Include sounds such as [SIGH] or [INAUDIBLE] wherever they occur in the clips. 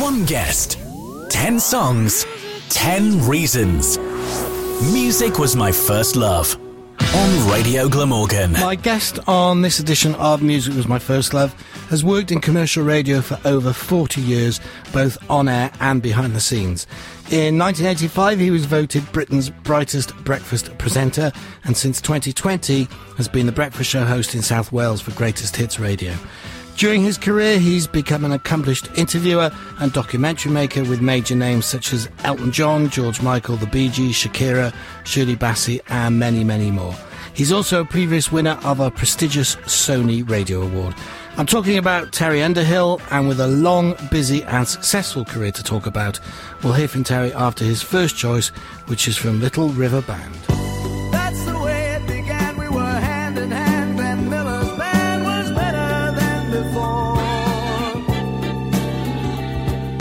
One guest, 10 songs, 10 reasons. Music was my first love. On Radio Glamorgan. My guest on this edition of Music Was My First Love has worked in commercial radio for over 40 years, both on air and behind the scenes. In 1985, he was voted Britain's brightest breakfast presenter, and since 2020 has been the breakfast show host in South Wales for Greatest Hits Radio. During his career, he's become an accomplished interviewer and documentary maker with major names such as Elton John, George Michael, the Bee Gees, Shakira, Shirley Bassey, and many, many more. He's also a previous winner of a prestigious Sony Radio Award. I'm talking about Terry Underhill, and with a long, busy, and successful career to talk about, we'll hear from Terry after his first choice, which is from Little River Band.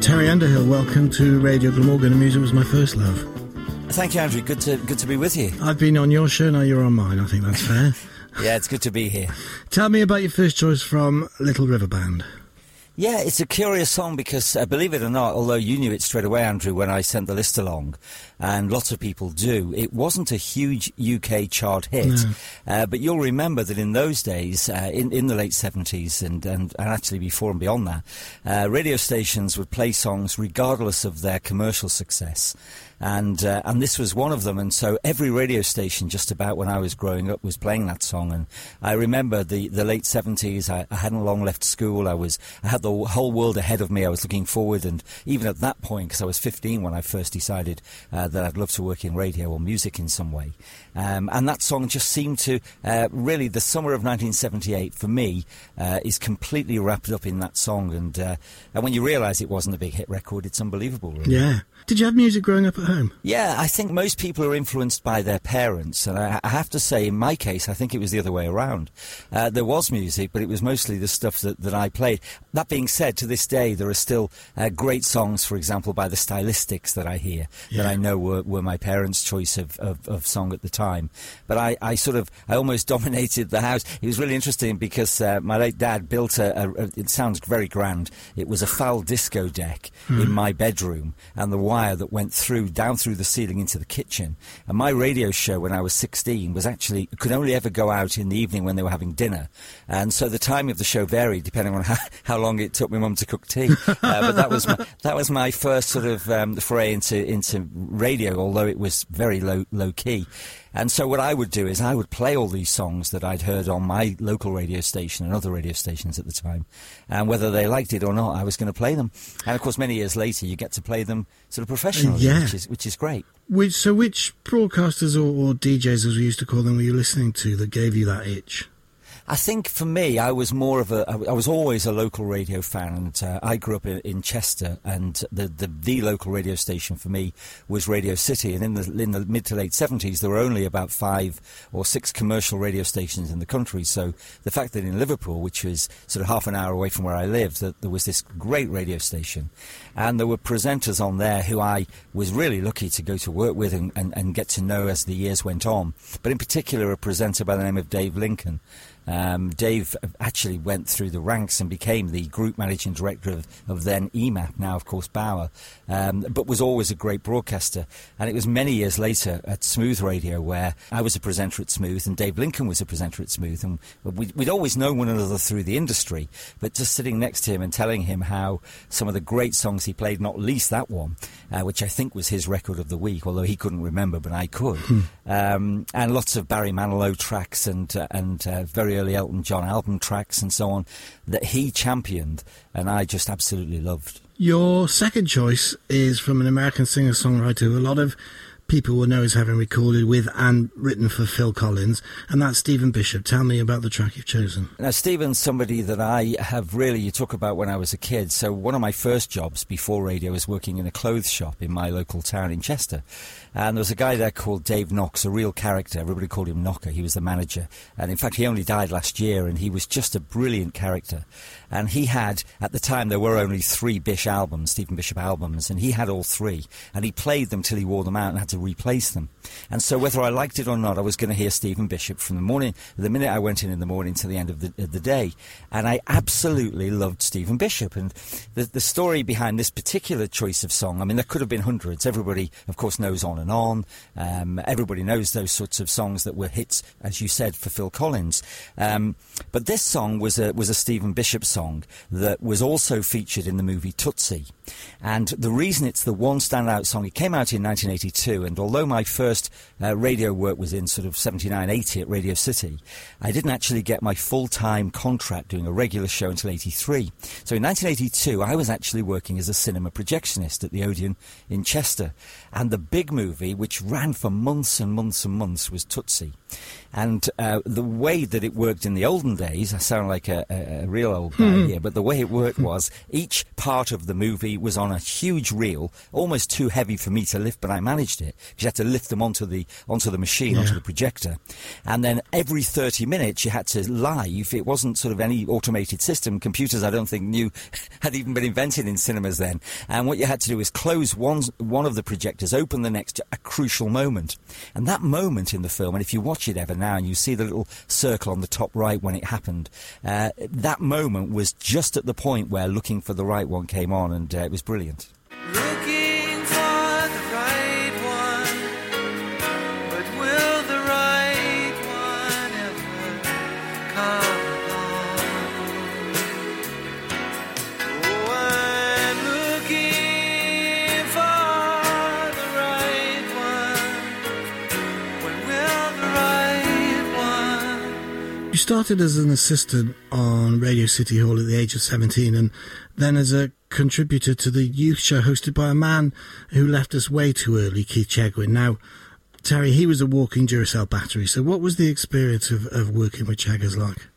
Terry Underhill, welcome to Radio Glamorgan, and music was my first love. Thank you, Andrew. Good to good to be with you. I've been on your show, now you're on mine. I think that's [LAUGHS] fair. Yeah, it's good to be here. Tell me about your first choice from Little River Band. Yeah, it's a curious song because, uh, believe it or not, although you knew it straight away, Andrew, when I sent the list along, and lots of people do, it wasn't a huge UK chart hit. No. Uh, but you'll remember that in those days, uh, in, in the late 70s and, and, and actually before and beyond that, uh, radio stations would play songs regardless of their commercial success. And uh, and this was one of them, and so every radio station, just about when I was growing up, was playing that song. And I remember the, the late seventies. I, I hadn't long left school. I was I had the whole world ahead of me. I was looking forward, and even at that point, because I was fifteen when I first decided uh, that I'd love to work in radio or music in some way. Um, and that song just seemed to uh, really the summer of 1978 for me uh, is completely wrapped up in that song. And uh, and when you realise it wasn't a big hit record, it's unbelievable. Really. Yeah. Did you have music growing up at home? Yeah, I think most people are influenced by their parents, and I, I have to say, in my case, I think it was the other way around. Uh, there was music, but it was mostly the stuff that, that I played. That being said, to this day, there are still uh, great songs, for example, by the Stylistics that I hear that I know were, were my parents' choice of, of, of song at the time. But I, I sort of, I almost [LAUGHS] dominated the house. It was really interesting because uh, my late dad built a, a, it sounds very grand, it was a foul disco deck in my bedroom, and the wire that went through, down through the ceiling into the kitchen. And my radio show when I was 16 was actually, could only ever go out in the evening when they were having dinner. And so the timing of the show varied depending on [LAUGHS] how, how long it took my mum to cook tea. uh, but that was my, [LAUGHS] that was my first sort of um, foray into, into radio, although it was very low, low key. And so what I would do is I would play all these songs that I'd heard on my local radio station and other radio stations at the time. And whether they liked it or not, I was going to play them. And of course, many years later, you get to play them sort of professionally, Yeah. which, is, which is great. Which, so, which broadcasters or, or DJs, as we used to call them, were you listening to that gave you that itch? I think for me, I was more of a. I was always a local radio fan, and uh, I grew up in, in Chester, and the, the the local radio station for me was Radio City. And in the in the mid to late seventies, there were only about five or six commercial radio stations in the country. So the fact that in Liverpool, which was sort of half an hour away from where I lived, that there was this great radio station, and there were presenters on there who I was really lucky to go to work with and, and, and get to know as the years went on. But in particular, a presenter by the name of Dave Lincoln. Um, Dave actually went through the ranks and became the group managing director of, of then EMAP, now of course Bauer, um, but was always a great broadcaster. And it was many years later at Smooth Radio where I was a presenter at Smooth and Dave Lincoln was a presenter at Smooth, and we'd, we'd always known one another through the industry. But just sitting next to him and telling him how some of the great songs he played, not least that one, uh, which I think was his record of the week, although he couldn't remember, but I could, um, and lots of Barry Manilow tracks and uh, and uh, very early Elton John album tracks and so on that he championed, and I just absolutely loved. Your second choice is from an American singer songwriter who a lot of people will know as having recorded with and written for Phil Collins, and that's Stephen Bishop. Tell me about the track you've chosen. Now, Stephen's somebody that I have really, you talk about when I was a kid. So, one of my first jobs before radio was working in a clothes shop in my local town in Chester. And there was a guy there called Dave Knox, a real character. Everybody called him Knocker. He was the manager. And in fact, he only died last year, and he was just a brilliant character. And he had, at the time, there were only three Bish albums, Stephen Bishop albums, and he had all three. And he played them till he wore them out and had to to replace them. And so, whether I liked it or not, I was going to hear Stephen Bishop from the morning, the minute I went in in the morning to the end of the, of the day. And I absolutely loved Stephen Bishop. And the, the story behind this particular choice of song, I mean, there could have been hundreds. Everybody, of course, knows On and On. Um, everybody knows those sorts of songs that were hits, as you said, for Phil Collins. Um, but this song was a, was a Stephen Bishop song that was also featured in the movie Tootsie. And the reason it's the one standout song, it came out in 1982, and although my first uh, radio work was in sort of 79, 80 at Radio City, I didn't actually get my full-time contract doing a regular show until 83. So in 1982, I was actually working as a cinema projectionist at the Odeon in Chester. And the big movie, which ran for months and months and months, was Tootsie. And uh, the way that it worked in the olden days, I sound like a, a, real old guy here, but the way it worked was each part of the movie was on a huge reel, almost too heavy for me to lift, but I managed it because you had to lift them onto the onto the machine, onto the projector, and then every thirty minutes you had to live. It wasn't sort of any automated system. Computers, I don't think, knew [LAUGHS] had even been invented in cinemas then. And what you had to do is close one one of the projectors, open the next, a crucial moment, and that moment in the film. And if you watch it ever now and you see the little circle on the top right when it happened, uh, that moment was just at the point where looking for the right one came on, and uh, it was brilliant. Looking started as an assistant on Radio City Hall at the age of 17 and then as a contributor to the youth show hosted by a man who left us way too early, Keith Chegwin. Now, Terry, he was a walking Duracell battery, so what was the experience of, of working with Cheggers like?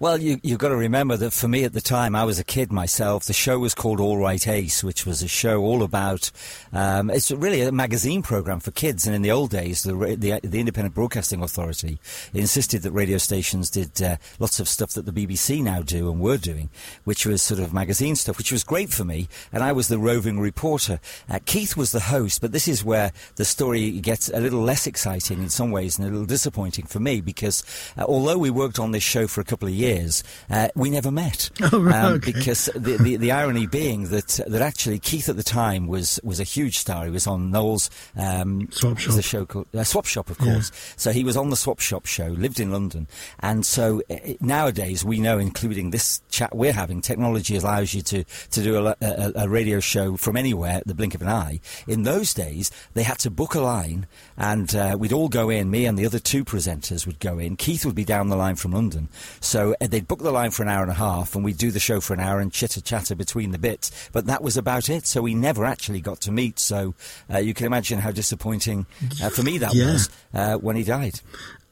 Well, you, you've got to remember that for me at the time, I was a kid myself. The show was called All Right Ace, which was a show all about. Um, it's really a magazine program for kids. And in the old days, the the, the Independent Broadcasting Authority insisted that radio stations did uh, lots of stuff that the BBC now do and were doing, which was sort of magazine stuff, which was great for me. And I was the roving reporter. Uh, Keith was the host, but this is where the story gets a little less exciting in some ways and a little disappointing for me because uh, although we worked on this show for a couple of years, uh, we never met. [LAUGHS] Oh, right, okay. Because the, the, the irony [LAUGHS] being that that actually Keith at the time was, was a huge star. He was on Noel's um, Swap was the show called uh, Swap Shop, of Yeah. course. So he was on the Swap Shop show, lived in London, and so uh, nowadays we know, including this chat we're having, technology allows you to to do a, a, a radio show from anywhere at the blink of an eye. In those days, they had to book a line, and uh, we'd all go in. Me and the other two presenters would go in. Keith would be down the line from London, so they'd book the line for an hour and a half, and we'd do the show for an hour and chitter chatter between the bits. But that was about it. So we never actually got to meet. So uh, you can imagine how disappointing uh, for me that Yeah. was uh, when he died.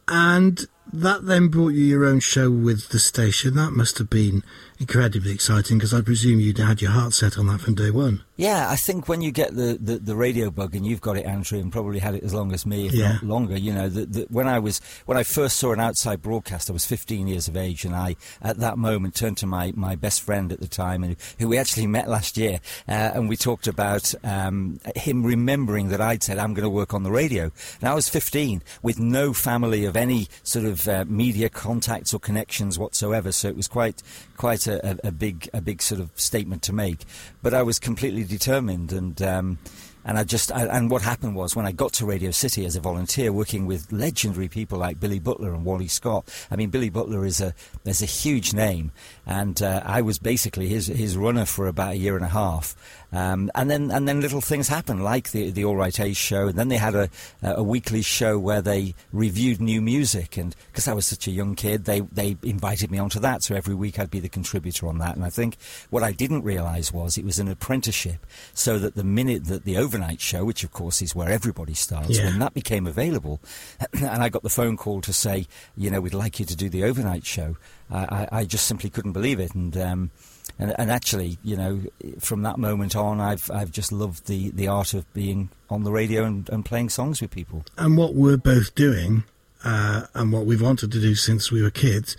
And that then brought you your own show with the station. That must have been incredibly exciting because I presume you'd had your heart set on that from day one. Yeah, I think when you get the, the, the radio bug, and you've got it, Andrew, and probably had it as long as me, if Yeah. not longer. You know, the, the, when I was when I first saw an outside broadcast, I was 15 years of age, and I at that moment turned to my, my best friend at the time, and who we actually met last year, uh, and we talked about um, him remembering that I'd said I'm going to work on the radio, and I was 15 with no family of any sort of uh, media contacts or connections whatsoever. So it was quite quite a, a, a big a big sort of statement to make. But I was completely determined, and um, and I just I, and what happened was when I got to Radio City as a volunteer, working with legendary people like Billy Butler and Wally Scott. I mean, Billy Butler is a is a huge name, and uh, I was basically his his runner for about a year and a half. Um, and then and then little things happened, like the the All Right Ace show, and then they had a a weekly show where they reviewed new music, and because I was such a young kid, they they invited me onto that. So every week I'd be the contributor on that. And I think what I didn't realise was it was an apprenticeship, so that the minute that the overnight show, which of course is where everybody starts, Yeah. when that became available, [CLEARS THROAT] and I got the phone call to say, you know, we'd like you to do the overnight show, I, I, I just simply couldn't believe it, and. Um, and, and actually, you know, from that moment on, I've I've just loved the, the art of being on the radio and, and playing songs with people. And what we're both doing, uh, and what we've wanted to do since we were kids,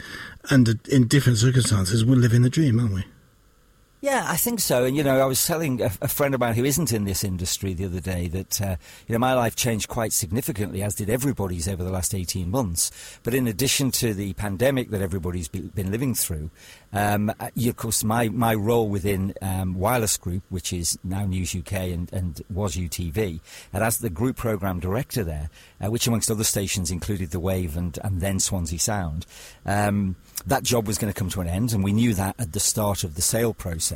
and in different circumstances, we're living the dream, aren't we? Yeah, I think so. And you know, I was telling a, a friend of mine who isn't in this industry the other day that uh, you know my life changed quite significantly, as did everybody's over the last eighteen months. But in addition to the pandemic that everybody's be, been living through, um, uh, you, of course, my my role within um, Wireless Group, which is now News UK and, and was UTV, and as the group program director there, uh, which amongst other stations included the Wave and and then Swansea Sound. Um, that job was going to come to an end, and we knew that at the start of the sale process.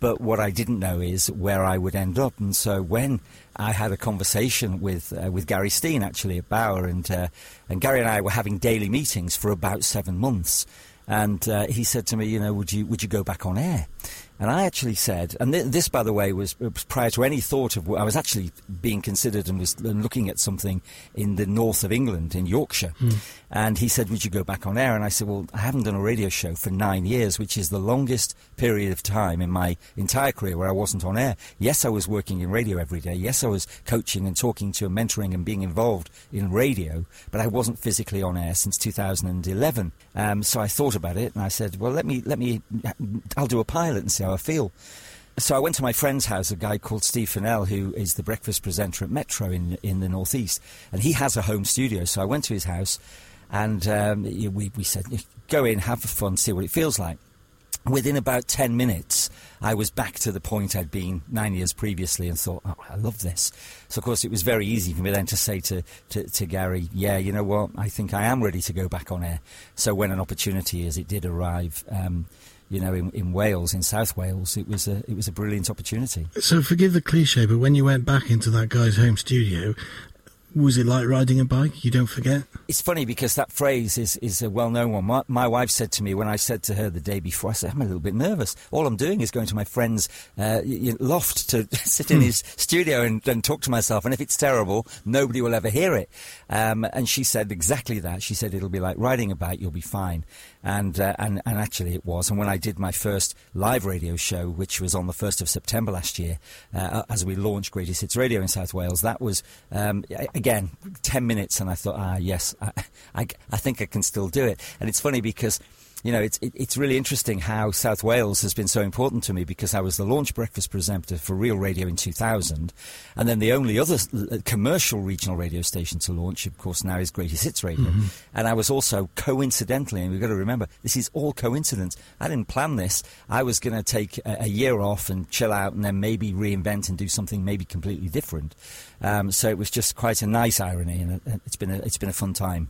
But what I didn't know is where I would end up. And so when I had a conversation with uh, with Gary Steen actually at Bauer, and uh, and Gary and I were having daily meetings for about seven months. And uh, he said to me, you know, would you would you go back on air? And I actually said, and th- this, by the way, was, was, prior to any thought of. I was actually being considered and was looking at something in the north of England, in Yorkshire. Mm. And he said, "Would you go back on air?" And I said, "Well, I haven't done a radio show for nine years, which is the longest period of time in my entire career where I wasn't on air. Yes, I was working in radio every day. Yes, I was coaching and talking to and mentoring and being involved in radio, but I wasn't physically on air since 2011. Um, so I thought about it, and I said, "Well, let me let me. I'll do a pilot and see how I feel." So I went to my friend's house, a guy called Steve Fennell, who is the breakfast presenter at Metro in in the northeast, and he has a home studio. So I went to his house, and um, we we said, "Go in, have fun, see what it feels like." Within about ten minutes, I was back to the point I'd been nine years previously, and thought, "Oh, I love this." So of course, it was very easy for me then to say to, to, to Gary, "Yeah, you know what? I think I am ready to go back on air." So when an opportunity, as it did arrive. Um, you know, in, in Wales, in South Wales, it was a it was a brilliant opportunity. So forgive the cliche, but when you went back into that guy's home studio, was it like riding a bike? You don't forget? It's funny because that phrase is, is a well known one. My, my, wife said to me when I said to her the day before, I said, I'm a little bit nervous. All I'm doing is going to my friend's uh, loft to [LAUGHS] sit in hmm. his studio and, and, talk to myself. And if it's terrible, nobody will ever hear it. Um, and she said exactly that. She said, it'll be like riding a bike, you'll be fine. And, uh, and, and actually it was. And when I did my first live radio show, which was on the 1st of September last year, uh, as we launched Greatest Hits Radio in South Wales, that was, um, again, 10 minutes. And I thought, ah, yes, I, [LAUGHS] I, I think I can still do it. And it's funny because you know, it's, it, it's really interesting how South Wales has been so important to me because I was the launch breakfast presenter for Real Radio in 2000. And then the only other uh, commercial regional radio station to launch, of course, now is Greatest Hits Radio. Mm-hmm. And I was also coincidentally, and we've got to remember, this is all coincidence. I didn't plan this. I was going to take a, a, year off and chill out and then maybe reinvent and do something maybe completely different. Um, so it was just quite a nice irony, and it's been a, it's been a fun time.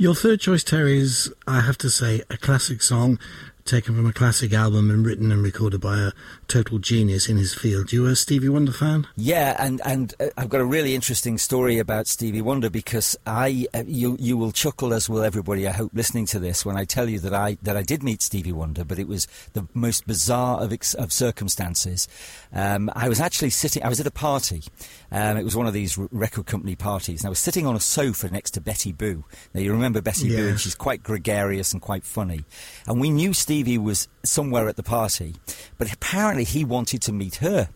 Your third choice, Terry, is, I have to say, a classic song taken from a classic album and written and recorded by a total genius in his field. You a Stevie Wonder fan? Yeah, and and uh, I've got a really interesting story about Stevie Wonder because I uh, you you will chuckle as will everybody I hope listening to this when I tell you that I that I did meet Stevie Wonder, but it was the most bizarre of ex- of circumstances. Um, I was actually sitting. I was at a party. Um, it was one of these r- record company parties, and I was sitting on a sofa next to Betty Boo. Now you remember Betty yes. Boo, and she's quite gregarious and quite funny, and we knew Stevie was somewhere at the party, but apparently he wanted to meet her.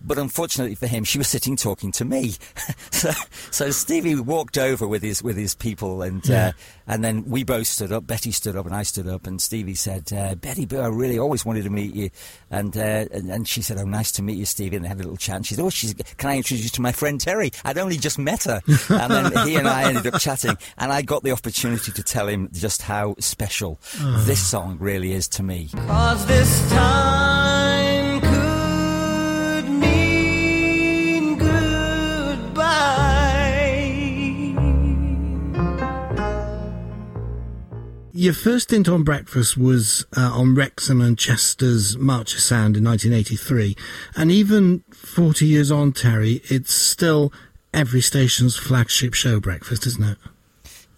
But unfortunately for him, she was sitting talking to me. [LAUGHS] so, so, Stevie walked over with his with his people, and yeah. uh, and then we both stood up. Betty stood up, and I stood up. And Stevie said, uh, "Betty, I really always wanted to meet you." And, uh, and, and she said, "Oh, nice to meet you, Stevie." And they had a little chat. she said, "Oh, she's, can I introduce you to my friend Terry? I'd only just met her." [LAUGHS] and then he and I ended up chatting, and I got the opportunity to tell him just how special oh. this song really is to me. Cause this time Your first stint on breakfast was uh, on Wrexham and Chester's Marcher Sound in 1983. And even 40 years on, Terry, it's still every station's flagship show, Breakfast, isn't it?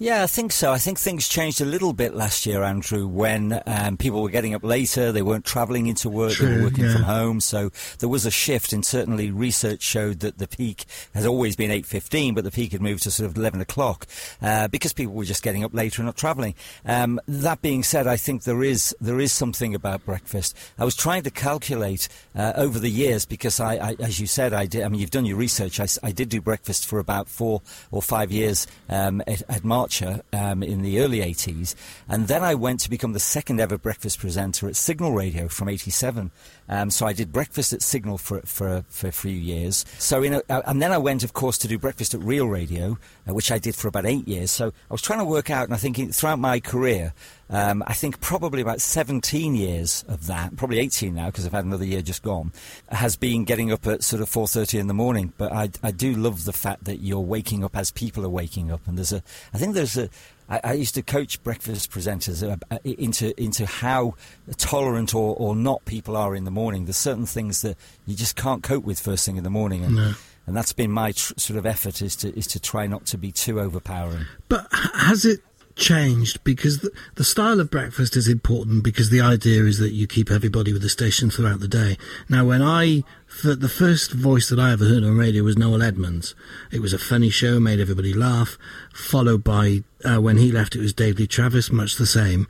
Yeah, I think so. I think things changed a little bit last year, Andrew, when um, people were getting up later. They weren't travelling into work. True, they were working yeah. from home. So there was a shift, and certainly research showed that the peak has always been 8.15, but the peak had moved to sort of 11 o'clock uh, because people were just getting up later and not travelling. Um, that being said, I think there is there is something about breakfast. I was trying to calculate uh, over the years because I, I, as you said, I did. I mean, you've done your research. I, I did do breakfast for about four or five years um, at, at March departure um, in the early 80s. And then I went to become the second ever breakfast presenter at Signal Radio from 87. Um, so I did breakfast at Signal for, for, for a few years. So in a, and then I went, of course, to do breakfast at Real Radio, uh, which I did for about eight years. So I was trying to work out, and I think throughout my career, um, I think probably about 17 years of that, probably 18 now because I've had another year just gone, has been getting up at sort of 4:30 in the morning. But I, I do love the fact that you're waking up as people are waking up, and there's a, I think there's a. I, I used to coach breakfast presenters uh, uh, into into how tolerant or, or not people are in the morning. There's certain things that you just can't cope with first thing in the morning, and, No. and that's been my tr- sort of effort is to is to try not to be too overpowering. But has it changed? Because the, the style of breakfast is important because the idea is that you keep everybody with the station throughout the day. Now, when I, the, first voice that I ever heard on radio was Noel Edmonds. It was a funny show, made everybody laugh, followed by, uh, when he left, it was Dave Lee Travis, much the same.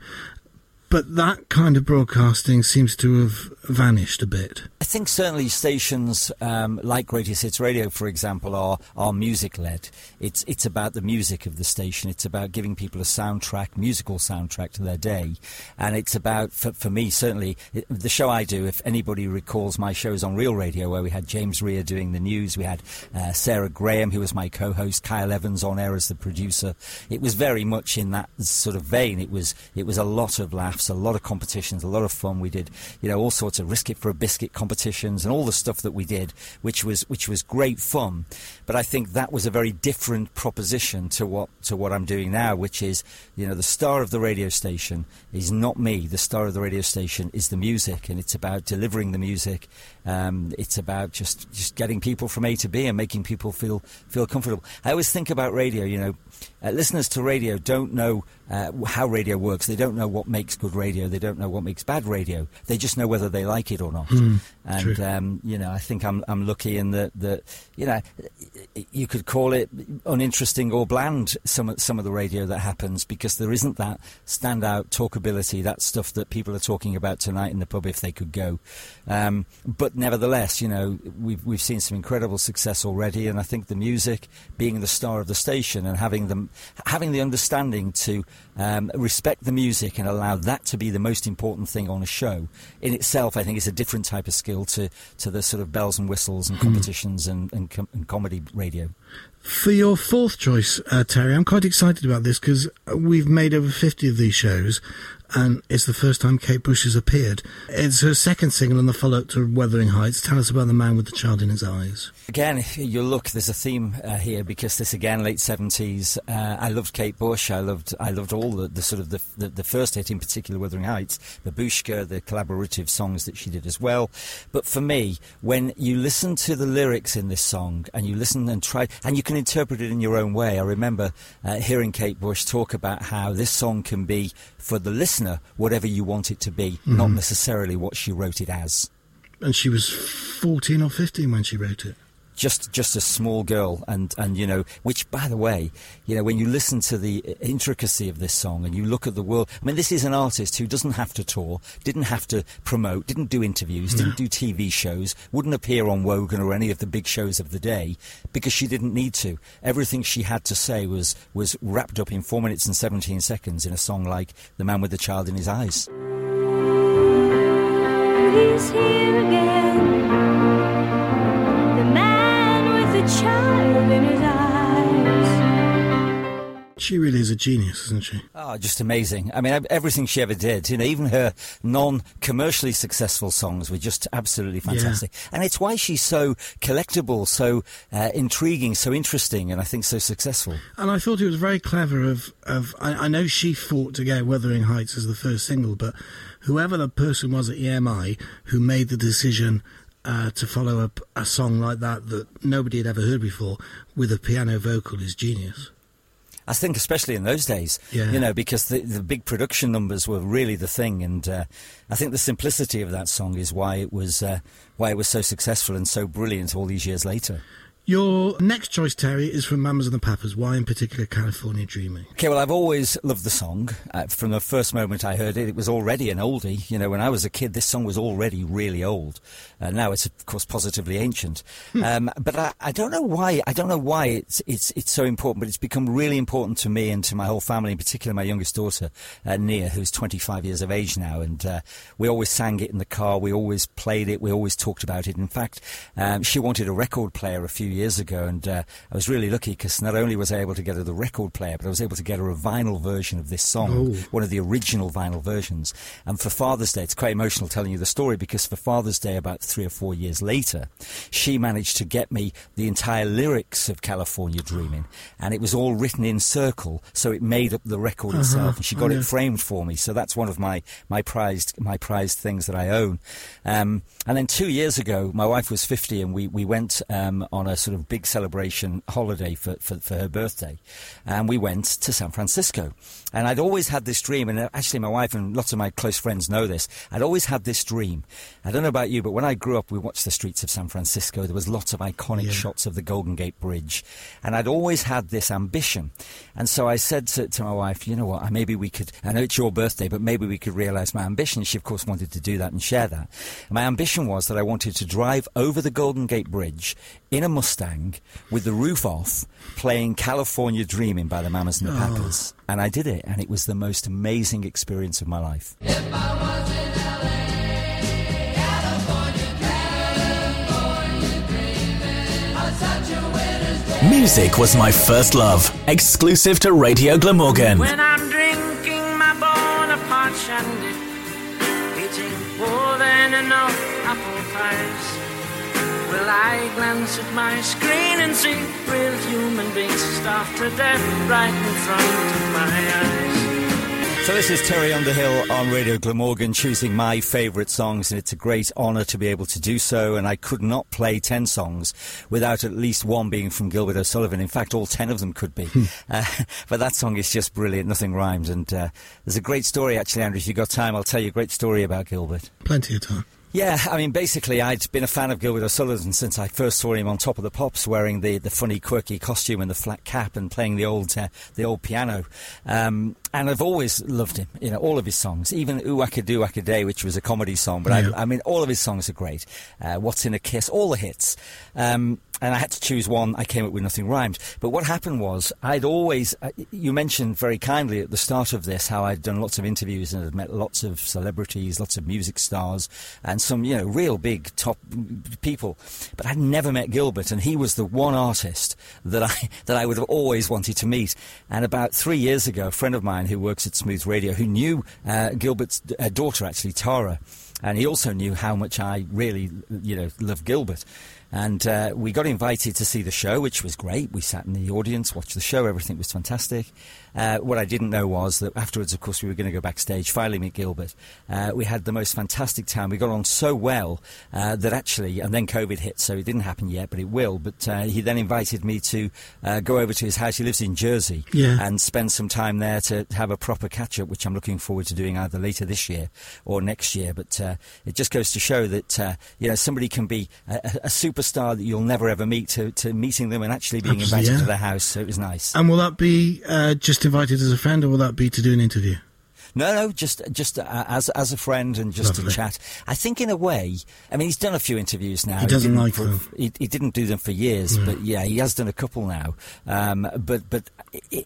But that kind of broadcasting seems to have vanished a bit. I think certainly stations um, like Greatest Hits Radio, for example, are are music led. It's it's about the music of the station. It's about giving people a soundtrack, musical soundtrack to their day, and it's about for, for me certainly the show I do. If anybody recalls my shows on Real Radio, where we had James Rea doing the news, we had uh, Sarah Graham, who was my co-host, Kyle Evans on air as the producer. It was very much in that sort of vein. It was it was a lot of laughs, a lot of competitions, a lot of fun. We did you know all sorts of risk it for a biscuit competitions and all the stuff that we did, which was which was great fun. But I think that was a very different proposition to what to what I'm doing now, which is you know the star of the radio station is not me. The star of the radio station is the music, and it's about delivering the music. Um, it's about just just getting people from A to B and making people feel feel comfortable. I always think about radio. You know, uh, listeners to radio don't know uh, how radio works. They don't know what makes good radio. They don't know what makes bad radio. They just know whether they like it or not. and um, you know, I think I'm I'm lucky in that that you know you could call it uninteresting or bland. Some of, some of the radio that happens because there isn't that standout talkability, that stuff that people are talking about tonight in the pub if they could go. Um, but nevertheless, you know, we've we've seen some incredible success already, and I think the music being the star of the station and having them having the understanding to um, respect the music and allow that to be the most important thing on a show in itself, I think is a different type of skill to, to the sort of bells and whistles and competitions and, and, com- and comedy radio. For your fourth choice, uh, Terry, I'm quite excited about this because we've made over 50 of these shows and it's the first time Kate Bush has appeared. It's her second single and the follow up to Wuthering Heights. Tell us about the man with the child in his eyes. Again, if you look, there's a theme uh, here because this again, late seventies. Uh, I loved Kate Bush. I loved, I loved all the, the sort of the, the, the first hit in particular, Wuthering Heights, Babushka, the collaborative songs that she did as well. But for me, when you listen to the lyrics in this song and you listen and try, and you can interpret it in your own way. I remember uh, hearing Kate Bush talk about how this song can be for the listener whatever you want it to be, not necessarily what she wrote it as. And she was 14 or 15 when she wrote it. Just just a small girl and and you know which by the way you know when you listen to the intricacy of this song and you look at the world i mean this is an artist who doesn't have to tour didn't have to promote didn't do interviews didn't do tv shows wouldn't appear on wogan or any of the big shows of the day because she didn't need to everything she had to say was was wrapped up in 4 minutes and 17 seconds in a song like the man with the child in his eyes He's here again. Child in his eyes. She really is a genius, isn't she? Oh, just amazing. I mean, everything she ever did, you know, even her non commercially successful songs were just absolutely fantastic. And it's why she's so collectible, so uh, intriguing, so interesting, and I think so successful. And I thought it was very clever of, of I, I know she fought to get Wuthering Heights as the first single, but whoever the person was at EMI who made the decision uh, to follow up a song like that that nobody had ever heard before with a piano vocal is genius. I think, especially in those days, Yeah. you know, because the, the big production numbers were really the thing, and uh, I think the simplicity of that song is why it was uh, why it was so successful and so brilliant all these years later. Your next choice, Terry, is from Mamas and the Papas. Why, in particular, California Dreaming? Okay, well, I've always loved the song. Uh, from the first moment I heard it, it was already an oldie. You know, when I was a kid, this song was already really old. Uh, now it's, of course, positively ancient. um, but I, I don't know why. I don't know why it's it's it's so important. But it's become really important to me and to my whole family, in particular my youngest daughter, uh, Nia, who's 25 years of age now. And uh, we always sang it in the car. We always played it. We always talked about it. In fact, um, she wanted a record player a few years ago, and uh, I was really lucky because not only was I able to get her the record player, but I was able to get her a vinyl version of this song, Oh. one of the original vinyl versions. And for Father's Day, it's quite emotional telling you the story because for Father's Day, about three or four years later, she managed to get me the entire lyrics of California Dreaming, and it was all written in circle, so it made up the record itself, and she got Oh, yeah. it framed for me. So that's one of my my prized my prized things that I own. Um, and then two years ago, my wife was fifty, and we we went um, on a sort of big celebration holiday for, for for her birthday, and we went to San Francisco. And I'd always had this dream, and uh, actually, my wife and lots of my close friends know this. I'd always had this dream. I don't know about you, but when I grew up, we watched the streets of San Francisco. There was lots of iconic Yeah. shots of the Golden Gate Bridge, and I'd always had this ambition. And so I said to, to my wife, you know what, maybe we could, I know it's your birthday, but maybe we could realize my ambition. She, of course, wanted to do that and share that. My ambition was that I wanted to drive over the Golden Gate Bridge in a Mustang with the roof off, playing California Dreaming by the Mamas and the oh. Papas. And I did it, and it was the most amazing experience of my life. Music was my first love. Exclusive to Radio Glamorgan. When I'm drinking my Bonaparte shandy, eating more than enough apple pies, will I glance at my screen and see real human beings starved to death right in front of my eyes? So this is Terry Underhill on Radio Glamorgan choosing my favourite songs and it's a great honour to be able to do so and I could not play 10 songs without at least one being from Gilbert O'Sullivan. In fact, all 10 of them could be. [LAUGHS] uh, but that song is just brilliant, nothing rhymes and uh, there's a great story actually, Andrew, if you've got time, I'll tell you a great story about Gilbert. Plenty of time. Yeah, I mean, basically, I'd been a fan of Gilbert O'Sullivan since I first saw him on Top of the Pops, wearing the, the funny, quirky costume and the flat cap, and playing the old uh, the old piano. Um, and I've always loved him. You know, all of his songs, even "Ooh I Could Do I Could Day," which was a comedy song. But Yeah. I, I mean, all of his songs are great. Uh, "What's in a Kiss," all the hits. Um, and I had to choose one. I came up with nothing rhymed. But what happened was, I'd always. Uh, you mentioned very kindly at the start of this how I'd done lots of interviews and had met lots of celebrities, lots of music stars, and some, you know, real big top people. But I'd never met Gilbert, and he was the one artist that I [LAUGHS] that I would have always wanted to meet. And about three years ago, a friend of mine who works at Smooth Radio, who knew uh, Gilbert's uh, daughter, actually Tara, and he also knew how much I really, you know, love Gilbert. And uh, we got invited to see the show, which was great. We sat in the audience, watched the show, everything was fantastic. Uh, what I didn't know was that afterwards, of course, we were going to go backstage, finally meet Gilbert. Uh, we had the most fantastic time. We got on so well uh, that actually, and then COVID hit, so it didn't happen yet, but it will. But uh, he then invited me to uh, go over to his house. He lives in Jersey Yeah. and spend some time there to have a proper catch up, which I'm looking forward to doing either later this year or next year. But uh, it just goes to show that uh, you know somebody can be a, a superstar that you'll never ever meet to, to meeting them and actually being Absolutely, invited yeah. to their house. So it was nice. And will that be uh, just invited as a friend, or will that be to do an interview? No, no, just just uh, as as a friend and just Lovely. to chat. I think in a way, I mean, he's done a few interviews now. He doesn't didn't like for- them. He, he didn't do them for years, but yeah, he has done a couple now. Um, but but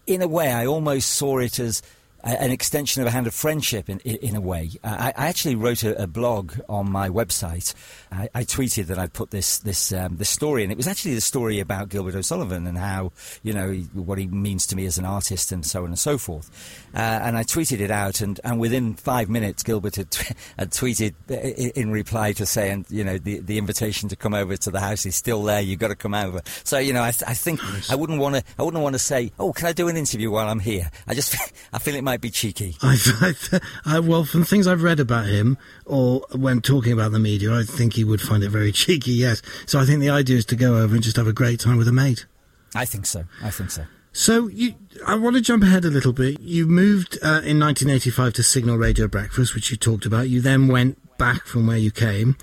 in a way, I almost saw it as. An extension of a hand of friendship, in in, in a way. I, I actually wrote a, a blog on my website. I, I tweeted that I'd put this this um, this story, and it was actually the story about Gilbert O'Sullivan and how you know he- what he means to me as an artist, and so on and so forth. Uh, and I tweeted it out, and, and within five minutes, Gilbert had, t- [LAUGHS] had tweeted in reply to saying, you know, the, the invitation to come over to the house is still there. You've got to come over. So you know, I, I think I wouldn't want to. I wouldn't want to say, oh, can I do an interview while I'm here? I just [LAUGHS] I feel it might be cheeky. [LAUGHS] I, I, I, well, from things I've read about him, or when talking about the media, I think he would find it very cheeky. Yes, so I think the idea is to go over and just have a great time with a mate. I think so. I think so. So you, I want to jump ahead a little bit. You moved uh, in 1985 to Signal Radio Breakfast, which you talked about. You then went back from where you came.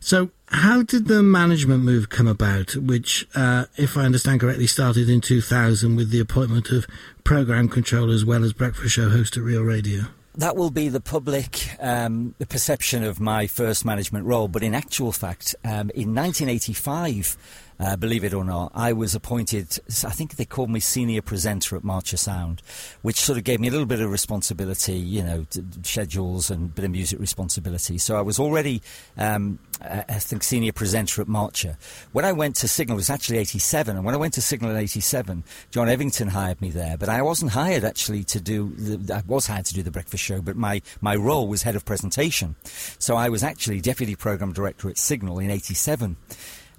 So, how did the management move come about, which, uh, if I understand correctly, started in 2000 with the appointment of program controller as well as breakfast show host at Real Radio? that will be the public um, the perception of my first management role. But in actual fact, um, in 1985, uh, believe it or not, I was appointed, I think they called me senior presenter at Marcher Sound, which sort of gave me a little bit of responsibility, you know, schedules and bit of music responsibility. So I was already, um, I I think, senior presenter at Marcher. When I went to Signal, it was actually 87, and when I went to Signal in 87, John Evington hired me there, but I wasn't hired actually to do, the, I was hired to do the breakfast show, but my, my role was head of presentation. So I was actually deputy program director at Signal in 87.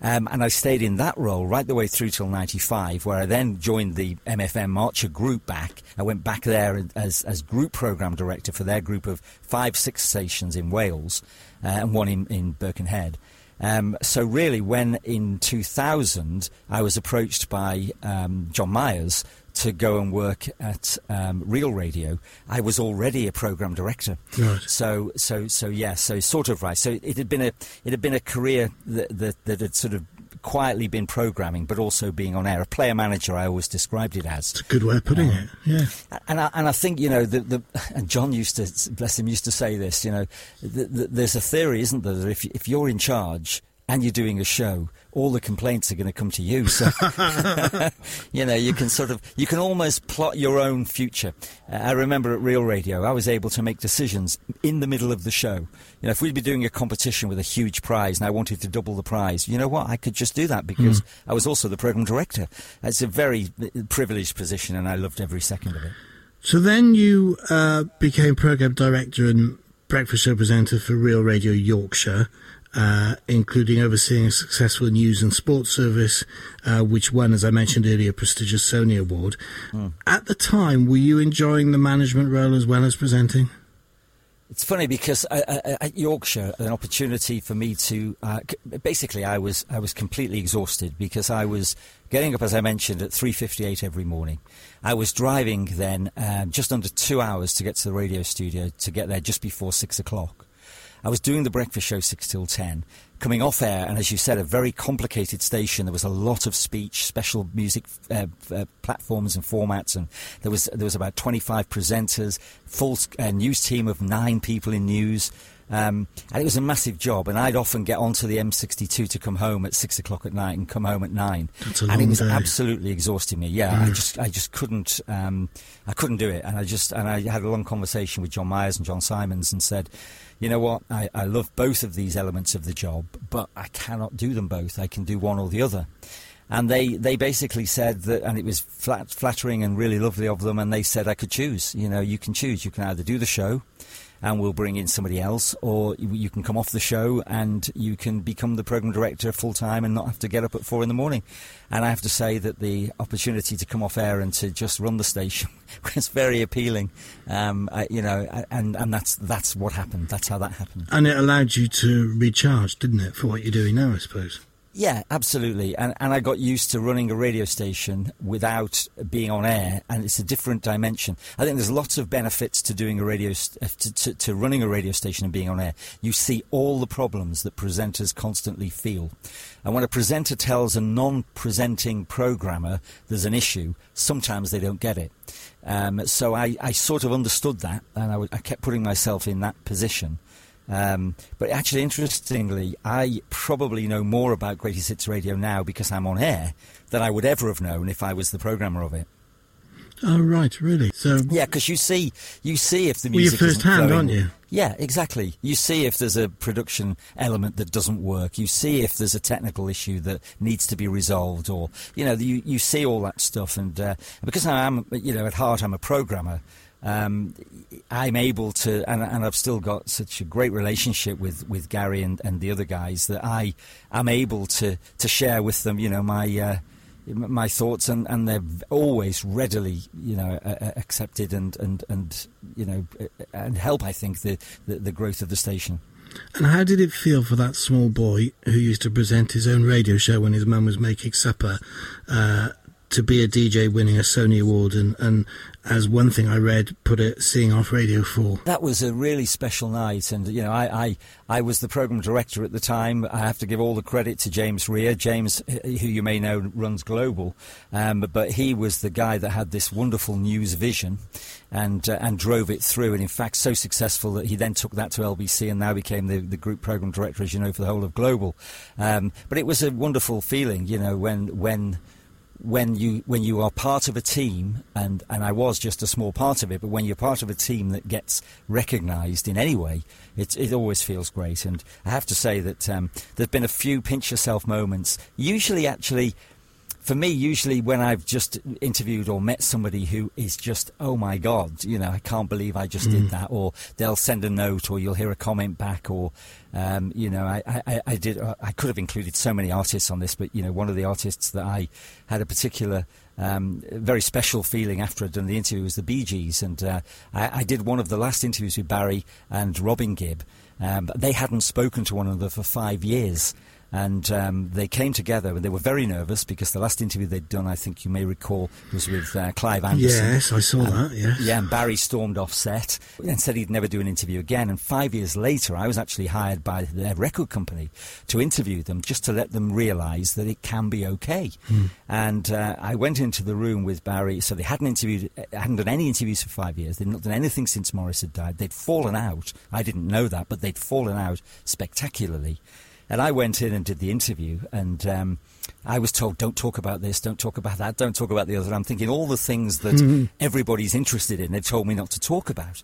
Um, and I stayed in that role right the way through till 95, where I then joined the MFM Marcher group back. I went back there as, as group program director for their group of five, six stations in Wales uh, and one in, in Birkenhead. Um, so really, when in 2000 I was approached by um, John Myers to go and work at um, Real Radio, I was already a program director. Right. So, so, so yeah, so sort of right. So it had been a it had been a career that that, that had sort of quietly been programming, but also being on air. A player manager, I always described it as. It's a good way of putting it. Yeah. And I, and I think you know the, the and John used to bless him used to say this. You know, the, the, there's a theory, isn't there, that if if you're in charge and you're doing a show, all the complaints are going to come to you. So [LAUGHS] [LAUGHS] you know you can sort of you can almost plot your own future. Uh, I remember at Real Radio, I was able to make decisions in the middle of the show. You know, if we'd be doing a competition with a huge prize and I wanted to double the prize, you know what? I could just do that because I was also the program director. It's a very uh, privileged position, and I loved every second of it. So then you uh, became program director and breakfast show presenter for Real Radio Yorkshire, uh, including overseeing a successful news and sports service, uh, which won, as I mentioned earlier, a prestigious Sony Award. At the time, were you enjoying the management role as well as presenting? It's funny because I, I, at Yorkshire, an opportunity for me to uh, basically, I was I was completely exhausted because I was getting up, as I mentioned, at three fifty eight every morning. I was driving then um, just under two hours to get to the radio studio to get there just before six o'clock. I was doing the breakfast show six till ten, coming off air, and as you said, a very complicated station. There was a lot of speech, special music uh, uh, platforms and formats, and there was there was about twenty five presenters, full uh, news team of nine people in news. Um, and it was a massive job, and I'd often get onto the M62 to come home at six o'clock at night and come home at nine. And it was day. absolutely exhausting me. Yeah, I just, I just couldn't, um, I couldn't do it. And I just, and I had a long conversation with John Myers and John Simons and said, you know what, I, I love both of these elements of the job, but I cannot do them both. I can do one or the other. And they, they basically said that, and it was flat, flattering and really lovely of them, and they said I could choose. You know, you can choose. You can either do the show, and we'll bring in somebody else, or you, can come off the show and you can become the program director full time and not have to get up at four in the morning. And I have to say that the opportunity to come off air and to just run the station [LAUGHS] was very appealing. Um, I, you know, and and that's that's what happened. That's how that happened. And it allowed you to recharge, didn't it, for what you're doing now, I suppose? Yeah, absolutely. And, and I got used to running a radio station without being on air, and it's a different dimension. I think there's lots of benefits to doing a radio, st- uh, to, to, to running a radio station and being on air. You see all the problems that presenters constantly feel. And when a presenter tells a non-presenting programmer there's an issue, sometimes they don't get it. Um, so I, I sort of understood that, and I, w- I kept putting myself in that position. Um, but actually, interestingly, I probably know more about Greatest Hits Radio now because I'm on air than I would ever have known if I was the programmer of it. Oh, right, really? So, Yeah, because you see, you see if the well, you're music first hand, aren't you? Yeah, exactly. You see if there's a production element that doesn't work. You see if there's a technical issue that needs to be resolved, or you know, you you see all that stuff. And uh, because I am, you know, at heart I'm a programmer. Um, I'm able to, and, and I've still got such a great relationship with, with Gary and, and the other guys that I am able to, to share with them, you know, my uh, my thoughts, and, and they're always readily, you know, uh, accepted and, and, and you know, and help. I think the, the the growth of the station. And how did it feel for that small boy who used to present his own radio show when his mum was making supper uh, to be a DJ winning a Sony award, and, and as one thing I read, put it seeing off Radio Four. That was a really special night, and you know, I, I, I was the program director at the time. I have to give all the credit to James Rea. James, who you may know, runs Global, um, but he was the guy that had this wonderful news vision, and uh, and drove it through. And in fact, so successful that he then took that to LBC and now became the, the group program director, as you know, for the whole of Global. Um, but it was a wonderful feeling, you know, when when when you when you are part of a team, and, and I was just a small part of it, but when you're part of a team that gets recognised in any way, it, it always feels great. And I have to say that um, there's been a few pinch yourself moments, usually actually for me, usually when I've just interviewed or met somebody who is just, oh my God, you know, I can't believe I just mm. did that, or they'll send a note, or you'll hear a comment back, or, um, you know, I, I, I did, uh, I could have included so many artists on this, but, you know, one of the artists that I had a particular um, very special feeling after I'd done the interview was the Bee Gees, and uh, I, I, did one of the last interviews with Barry and Robin Gibb. Um, but they hadn't spoken to one another for five years and um, they came together and they were very nervous because the last interview they'd done, I think you may recall, was with uh, Clive Anderson. Yes, I saw that. Yes. Yeah, and Barry stormed off set and said he'd never do an interview again. And five years later, I was actually hired by their record company to interview them, just to let them realise that it can be okay. Mm. And uh, I went into the room with Barry. So they hadn't interviewed, hadn't done any interviews for five years. They'd not done anything since Maurice had died. They'd fallen out. I didn't know that, but they'd fallen out spectacularly. And I went in and did the interview, and um, I was told, don't talk about this, don't talk about that, don't talk about the other. And I'm thinking all the things that mm-hmm. everybody's interested in, they've told me not to talk about.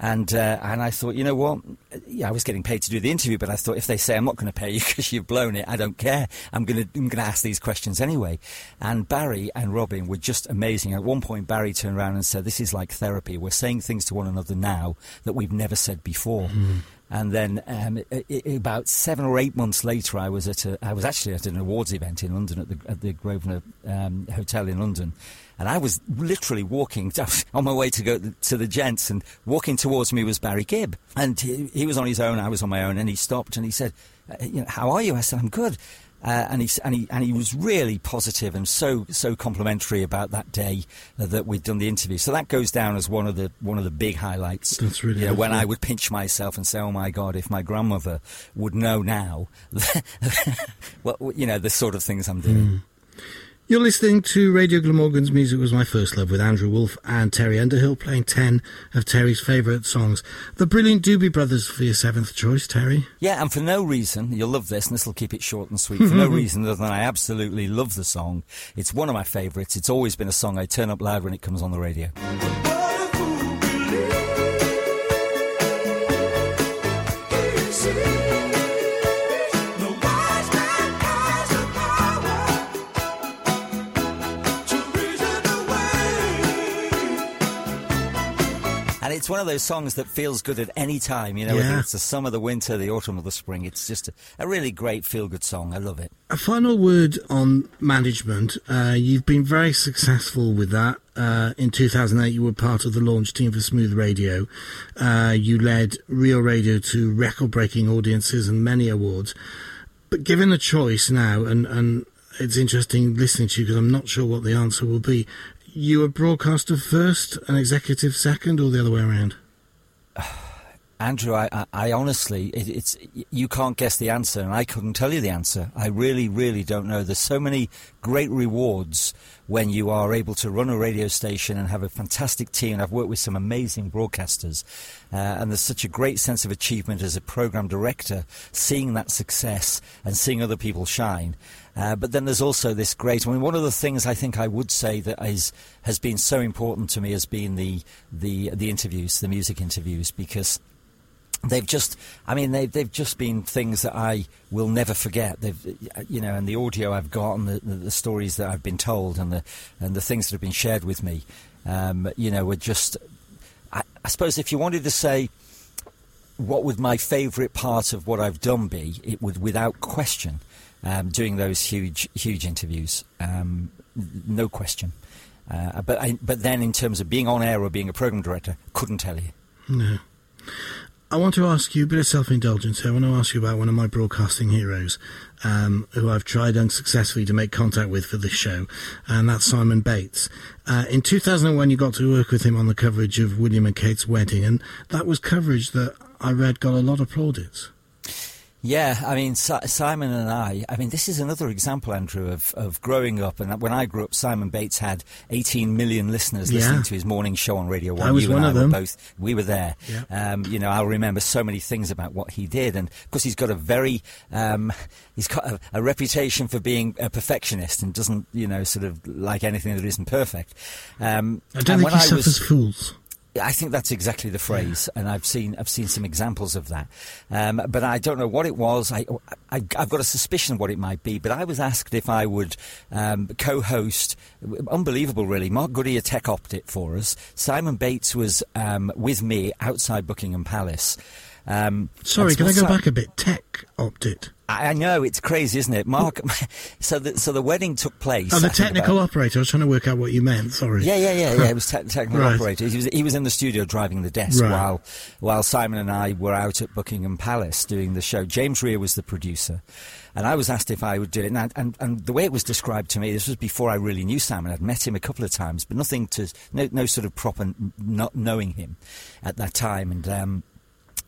And uh, and I thought, you know what? Yeah, I was getting paid to do the interview, but I thought if they say I'm not going to pay you [LAUGHS] because you've blown it, I don't care. I'm going to I'm going to ask these questions anyway. And Barry and Robin were just amazing. At one point, Barry turned around and said, "This is like therapy. We're saying things to one another now that we've never said before." Mm. And then um, about seven or eight months later, I was at a, I was actually at an awards event in London at the, at the Grosvenor um, Hotel in London, and I was literally walking [LAUGHS] on my way to go to the gents, and walking towards me was Barry Gibb, and he, he was on his own, I was on my own, and he stopped and he said, uh, you know, "How are you?" I said, "I'm good." Uh, and, he, and, he, and he was really positive and so so complimentary about that day uh, that we'd done the interview. So that goes down as one of the one of the big highlights. That's really you know, when I would pinch myself and say, "Oh my God, if my grandmother would know now," [LAUGHS] well, you know, the sort of things I'm doing. Mm. You're listening to Radio Glamorgan's Music Was My First Love with Andrew Wolfe and Terry Underhill playing 10 of Terry's favourite songs. The brilliant Doobie Brothers for your seventh choice, Terry. Yeah, and for no reason, you'll love this, and this will keep it short and sweet, for no [LAUGHS] reason other than I absolutely love the song. It's one of my favourites. It's always been a song I turn up loud when it comes on the radio. And it's one of those songs that feels good at any time, you know, whether it's the summer, the winter, the autumn, or the spring. It's just a, a really great feel good song. I love it. A final word on management. Uh, you've been very successful with that. Uh, in 2008, you were part of the launch team for Smooth Radio. Uh, you led Real Radio to record breaking audiences and many awards. But given a choice now, and, and it's interesting listening to you because I'm not sure what the answer will be. You a broadcaster first, an executive second, or the other way around? [SIGHS] [SIGHS] [SIGHS] Andrew, I, I, I honestly, it, it's you can't guess the answer, and I couldn't tell you the answer. I really, really don't know. There's so many great rewards when you are able to run a radio station and have a fantastic team. I've worked with some amazing broadcasters, uh, and there's such a great sense of achievement as a program director, seeing that success and seeing other people shine. Uh, but then there's also this great. I mean, one of the things I think I would say that is has been so important to me has been the the the interviews, the music interviews, because they've just i mean they've, they've just been things that i will never forget they've you know and the audio i've got and the, the, the stories that i've been told and the and the things that have been shared with me um, you know were just I, I suppose if you wanted to say what would my favourite part of what I've done be? It would, without question, um, doing those huge, huge interviews. Um, no question. Uh, but I, but then, in terms of being on air or being a program director, couldn't tell you. No. I want to ask you a bit of self-indulgence here. I want to ask you about one of my broadcasting heroes, um, who I've tried unsuccessfully to make contact with for this show, and that's Simon Bates. Uh, in 2001, you got to work with him on the coverage of William and Kate's wedding, and that was coverage that I read got a lot of plaudits. Yeah, I mean, si- Simon and I, I mean, this is another example, Andrew, of, of growing up. And when I grew up, Simon Bates had 18 million listeners Yeah. listening to his morning show on Radio 1. I was you one and of I them. Were both, we were there. Yeah. Um, you know, I'll remember so many things about what he did. And of course, he's got a very, um, he's got a, a reputation for being a perfectionist and doesn't, you know, sort of like anything that isn't perfect. Um, I don't think he I suffers was, fools. I think that's exactly the phrase, and I've seen I've seen some examples of that, um, but I don't know what it was. I, I I've got a suspicion what it might be, but I was asked if I would um, co-host. Unbelievable, really. Mark Goodier tech opt it for us. Simon Bates was um, with me outside Buckingham Palace. Um, Sorry, can I go back a bit? Tech opted. I I know it's crazy, isn't it, Mark? [LAUGHS] so the so the wedding took place. Oh, the technical about- operator. I was trying to work out what you meant. Sorry. Yeah, yeah, yeah, yeah. It was te- [LAUGHS] technical Right. operator. He was he was in the studio driving the desk Right. while while Simon and I were out at Buckingham Palace doing the show. James Rear was the producer, and I was asked if I would do it. And, and and the way it was described to me, this was before I really knew Simon. I'd met him a couple of times, but nothing to no no sort of proper not knowing him at that time. And um,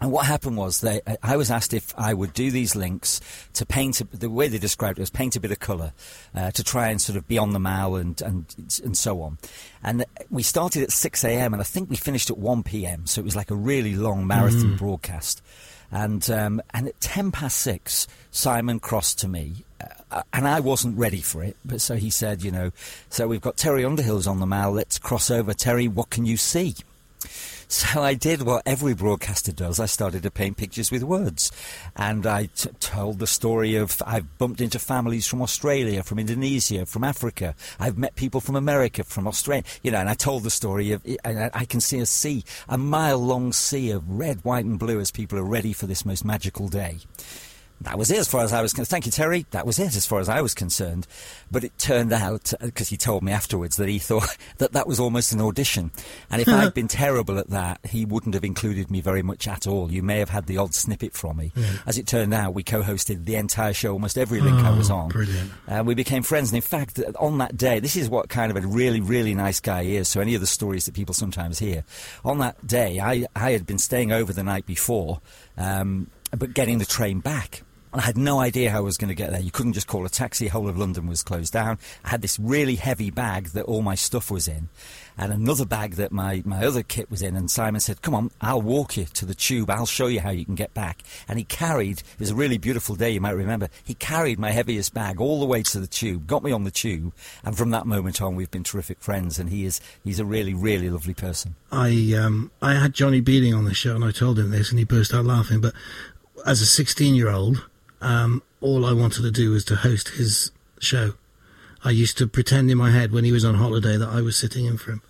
and what happened was they, I was asked if I would do these links to paint. A, the way they described it was paint a bit of colour uh, to try and sort of be on the mall and, and and so on. And we started at six a.m. and I think we finished at one p.m. So it was like a really long marathon broadcast. And um, and at ten past six, Simon crossed to me. Uh, and I wasn't ready for it, but so he said, you know, so we've got Terry Underhill's on the mall. Let's cross over. Terry, what can you see? [LAUGHS] So I did what every broadcaster does. I started to paint pictures with words. And I t- told the story of I've bumped into families from Australia, from Indonesia, from Africa. I've met people from America, from Australia. You know, and I told the story of, I can see a sea, a mile long sea of red, white, and blue as people are ready for this most magical day. That was it as far as I was concerned. Thank you, Terry. That was it as far as I was concerned. But it turned out, because he told me afterwards, that he thought [LAUGHS] that that was almost an audition. And if I'd [LAUGHS] been terrible at that, he wouldn't have included me very much at all. You may have had the odd snippet from me. As it turned out, we co hosted the entire show, almost every link I was Oh, on. brilliant. Uh, we became friends. And in fact, on that day, this is what kind of a really, really nice guy he is. So any of the stories that people sometimes hear. On that day, I, I had been staying over the night before, um, but getting the train back. I had no idea how I was going to get there. You couldn't just call a taxi. Whole of London was closed down. I had this really heavy bag that all my stuff was in, and another bag that my, my other kit was in. And Simon said, "Come on, I'll walk you to the tube. I'll show you how you can get back." And he carried. It was a really beautiful day. You might remember. He carried my heaviest bag all the way to the tube. Got me on the tube, and from that moment on, we've been terrific friends. And he is he's a really really lovely person. I um, I had Johnny Beerling on the show, and I told him this, and he burst out laughing. But as a 16 year old, um, all I wanted to do was to host his show. I used to pretend in my head when he was on holiday that I was sitting in for him.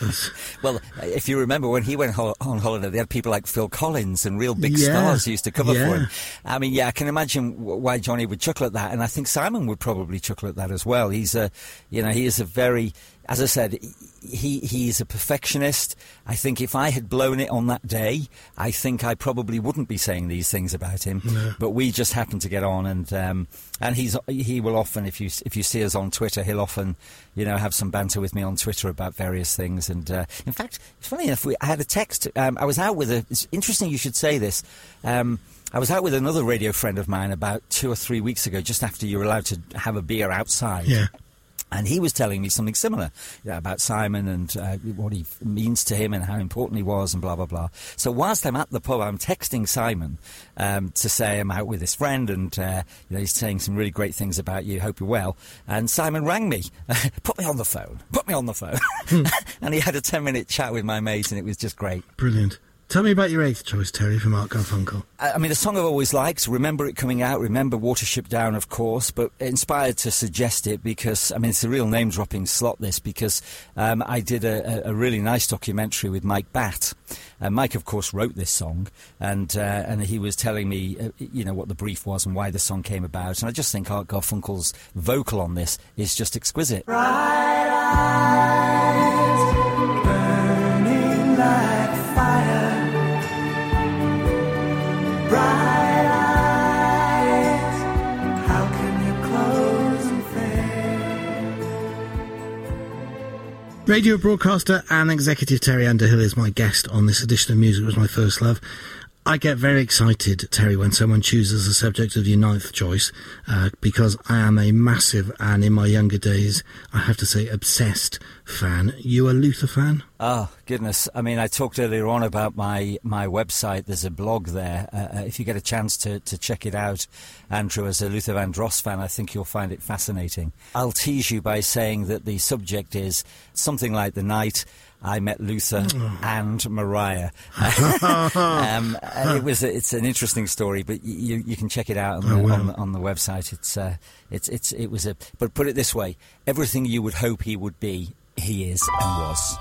[LAUGHS] Well, if you remember when he went ho- on holiday, they had people like Phil Collins and real big Yeah, stars who used to cover yeah. for him. I mean, yeah, I can imagine w- why Johnny would chuckle at that, and I think Simon would probably chuckle at that as well. He's a, you know, he is a very, as I said, he he's a perfectionist. I think if I had blown it on that day, I think I probably wouldn't be saying these things about him. But we just happened to get on, and um, and he's he will often, if you if you see us on Twitter, he'll often, you know, have some banter with me on Twitter about various things. And uh, in fact, it's funny enough, we, I had a text. Um, I was out with a. It's interesting you should say this. Um, I was out with another radio friend of mine about two or three weeks ago, just after you were allowed to have a beer outside. yeah. And he was telling me something similar you know, about Simon and uh, what he means to him and how important he was and blah, blah, blah. So whilst I'm at the pub, I'm texting Simon um, to say I'm out with this friend and uh, you know, he's saying some really great things about you, hope you're well. And Simon rang me, [LAUGHS] put me on the phone, put me on the phone. [LAUGHS] and he had a 10 minute chat with my mate and it was just great. Brilliant. Tell me about your eighth choice, Terry, from Art Garfunkel. I I mean, a song I've always liked. Remember it coming out. Remember Watership Down, of course. But inspired to suggest it because I mean, it's a real name-dropping slot. This because um, I did a, a a really nice documentary with Mike Batt. Uh, Mike, of course, wrote this song, and uh, and he was telling me, uh, you know, what the brief was and why the song came about. And I just think Art Garfunkel's vocal on this is just exquisite. burning like Radio broadcaster and executive Terry Underhill is my guest on this edition of Music Was My First Love. I get very excited, Terry, when someone chooses the subject of your ninth choice, uh, because I am a massive and in my younger days, I have to say, obsessed fan. You a Luther fan? Oh goodness! I mean, I talked earlier on about my my website. There's a blog there. Uh, uh if you get a chance to, to check it out, Andrew, as a Luther Vandross fan, I think you'll find it fascinating. I'll tease you by saying that the subject is something like the night I met Luther [SIGHS] and Mariah. [LAUGHS] um, it was it's an interesting story, but you, you can check it out on, the, on, the, on the website. It's uh, it's it's it was a but put it this way: everything you would hope he would be, he is and was.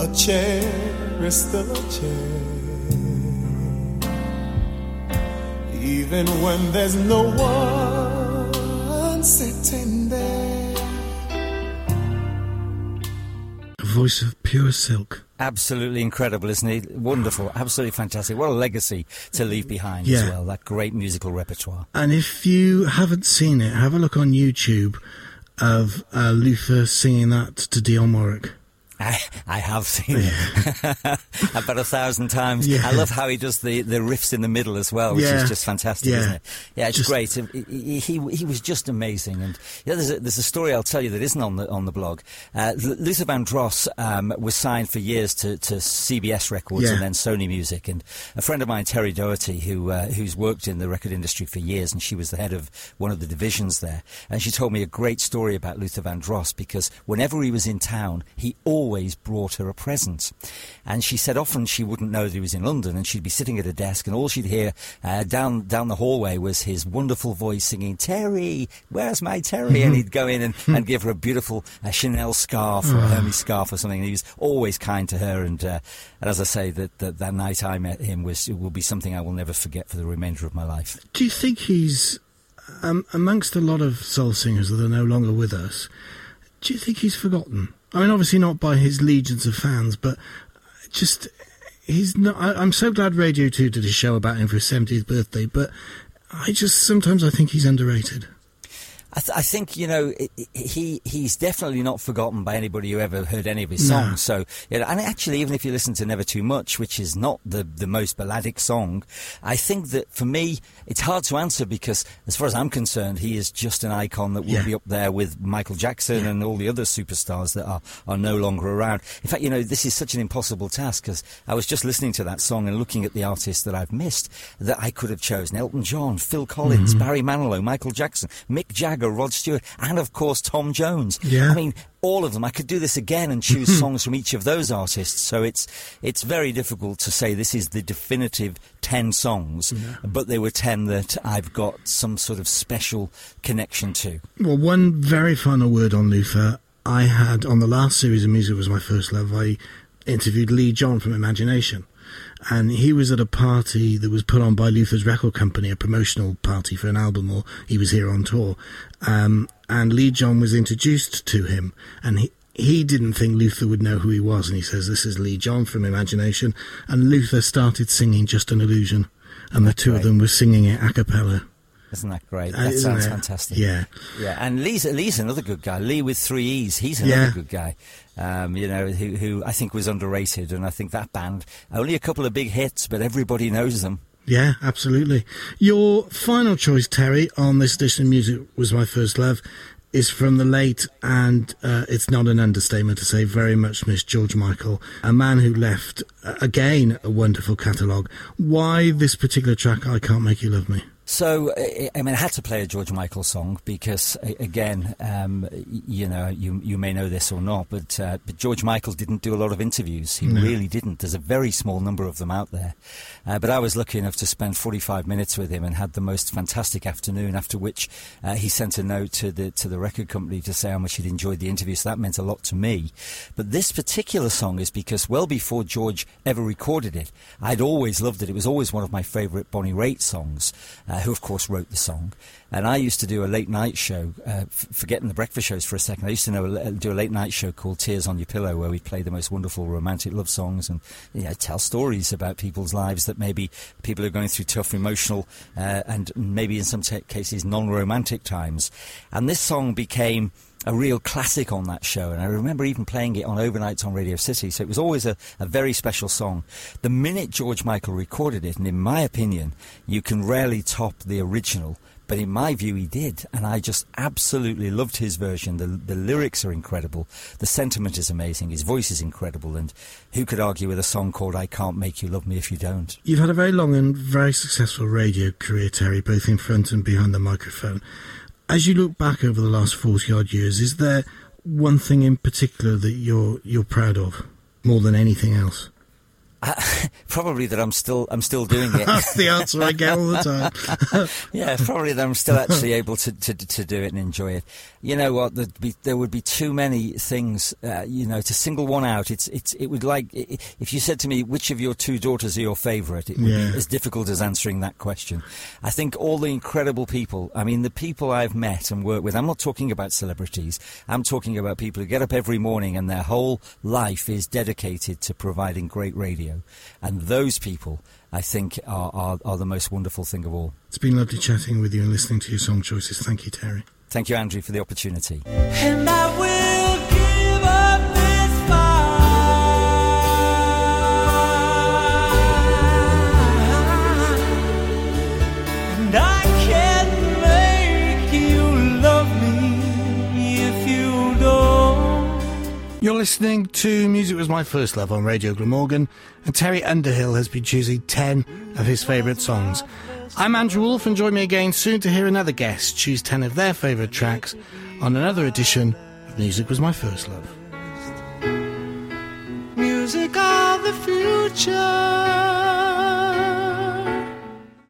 A chair is still a chair. Even when there's no one sitting there. A voice of pure silk. Absolutely incredible, isn't he? Wonderful, absolutely fantastic. What a legacy to leave behind as well. That great musical repertoire. And if you haven't seen it, have a look on YouTube of uh, Luther singing that to Dionne Warwick. I, I have seen it [LAUGHS] about a thousand times. Yeah. I love how he does the, the riffs in the middle as well, which Yeah. is just fantastic, Yeah. isn't it? Yeah, it's Just- great. He, he, he was just amazing. And yeah, there's a, there's a story I'll tell you that isn't on the on the blog. Uh, Luther Vandross um, was signed for years to, to CBS Records Yeah. and then Sony Music. And a friend of mine, Terry Doherty, who uh, who's worked in the record industry for years, and she was the head of one of the divisions there. And she told me a great story about Luther Vandross because whenever he was in town, he always brought her a present. And she said often she wouldn't know that he was in London, and she'd be sitting at a desk, and all she'd hear uh, down down the hallway was his wonderful voice singing, "Terry, where's my Terry?" and he'd go in and, and give her a beautiful uh, Chanel scarf or a Hermes scarf or something. And he was always kind to her, and, uh, and as I say, that, that that night I met him was it will be something I will never forget for the remainder of my life. Do you think he's um, amongst a lot of soul singers that are no longer with us? Do you think he's forgotten? I mean, obviously not by his legions of fans, but just he's not. I, I'm so glad Radio Two did a show about him for his 70th birthday, but I just sometimes I think he's underrated. I, th- I think you know he he's definitely not forgotten by anybody who ever heard any of his No. songs. So you know, and actually, even if you listen to Never Too Much, which is not the the most balladic song, I think that for me it's hard to answer because, as far as I'm concerned, he is just an icon that will Yeah. be up there with Michael Jackson and all the other superstars that are are no longer around. In fact, you know, this is such an impossible task because I was just listening to that song and looking at the artists that I've missed that I could have chosen: Elton John, Phil Collins, Mm-hmm. Barry Manilow, Michael Jackson, Mick Jagger, Rod Stewart, and of course Tom Jones. Yeah. I mean, all of them. I could do this again and choose mm-hmm. songs from each of those artists. So it's it's very difficult to say this is the definitive ten songs, but they were ten that I've got some sort of special connection to. Well, one very final word on Luther. I had on the last series of music was my first love. I interviewed Lee John from Imagination, and he was at a party that was put on by Luther's record company, a promotional party for an album, or he was here on tour. Um, and Lee John was introduced to him, and he. He didn't think Luther would know who he was, and he says, "This is Lee John from Imagination." And Luther started singing "Just an Illusion," and the two of them were singing it a cappella. Isn't that great? Uh, That isn't sounds it? fantastic. Yeah. Yeah, and Lee's, Lee's another good guy. Lee with three E's. He's another Yeah. good guy. Um, you know, who, who I think was underrated, and I think that band only a couple of big hits, but everybody knows them. Yeah, absolutely. Your final choice, Terry, on this edition of Music Was My First Love is from the late, and uh, it's not an understatement to say, very much Miss George Michael, a man who left, uh, again, a wonderful catalogue. Why this particular track, I Can't Make You Love Me? So, I mean, I had to play a George Michael song because, again, um, you know, you you may know this or not, but uh, but George Michael didn't do a lot of interviews. He really didn't. There's a very small number of them out there. Uh, but I was lucky enough to spend 45 minutes with him and had the most fantastic afternoon. After which, uh, he sent a note to the to the record company to say how much he'd enjoyed the interview. So that meant a lot to me. But this particular song is because well before George ever recorded it, I'd always loved it. It was always one of my favourite Bonnie Raitt songs. Uh, who of course wrote the song. And I used to do a late night show, uh, f- forgetting the breakfast shows for a second. I used to know, do a late night show called Tears on Your Pillow, where we'd play the most wonderful romantic love songs and you know, tell stories about people's lives that maybe people are going through tough emotional uh, and maybe in some t- cases non-romantic times. And this song became a real classic on that show, and I remember even playing it on overnights on Radio City, so it was always a, a very special song. The minute George Michael recorded it, and in my opinion, you can rarely top the original, but in my view, he did, and I just absolutely loved his version. The, the lyrics are incredible, the sentiment is amazing, his voice is incredible, and who could argue with a song called I Can't Make You Love Me If You Don't? You've had a very long and very successful radio career, Terry, both in front and behind the microphone. As you look back over the last 40 odd years, is there one thing in particular that you're, you're proud of more than anything else? [LAUGHS] probably that I'm still I'm still doing it. That's the answer I get all the time. [LAUGHS] yeah, probably that I'm still [LAUGHS] actually able to, to, to do it and enjoy it. You know what? There'd be, there would be too many things. Uh, you know, to single one out, it's it's it would like if you said to me which of your two daughters are your favourite, it would Yeah. be as difficult as answering that question. I think all the incredible people. I mean, the people I've met and worked with. I'm not talking about celebrities. I'm talking about people who get up every morning and their whole life is dedicated to providing great radio. And those people, I think, are, are, are the most wonderful thing of all. It's been lovely chatting with you and listening to your song choices. Thank you, Terry. Thank you, Andrew, for the opportunity. You're listening to Music Was My First Love on Radio Glamorgan, and Terry Underhill has been choosing 10 of his favourite songs. I'm Andrew Wolf, and join me again soon to hear another guest choose 10 of their favourite tracks on another edition of Music Was My First Love. Music of the future.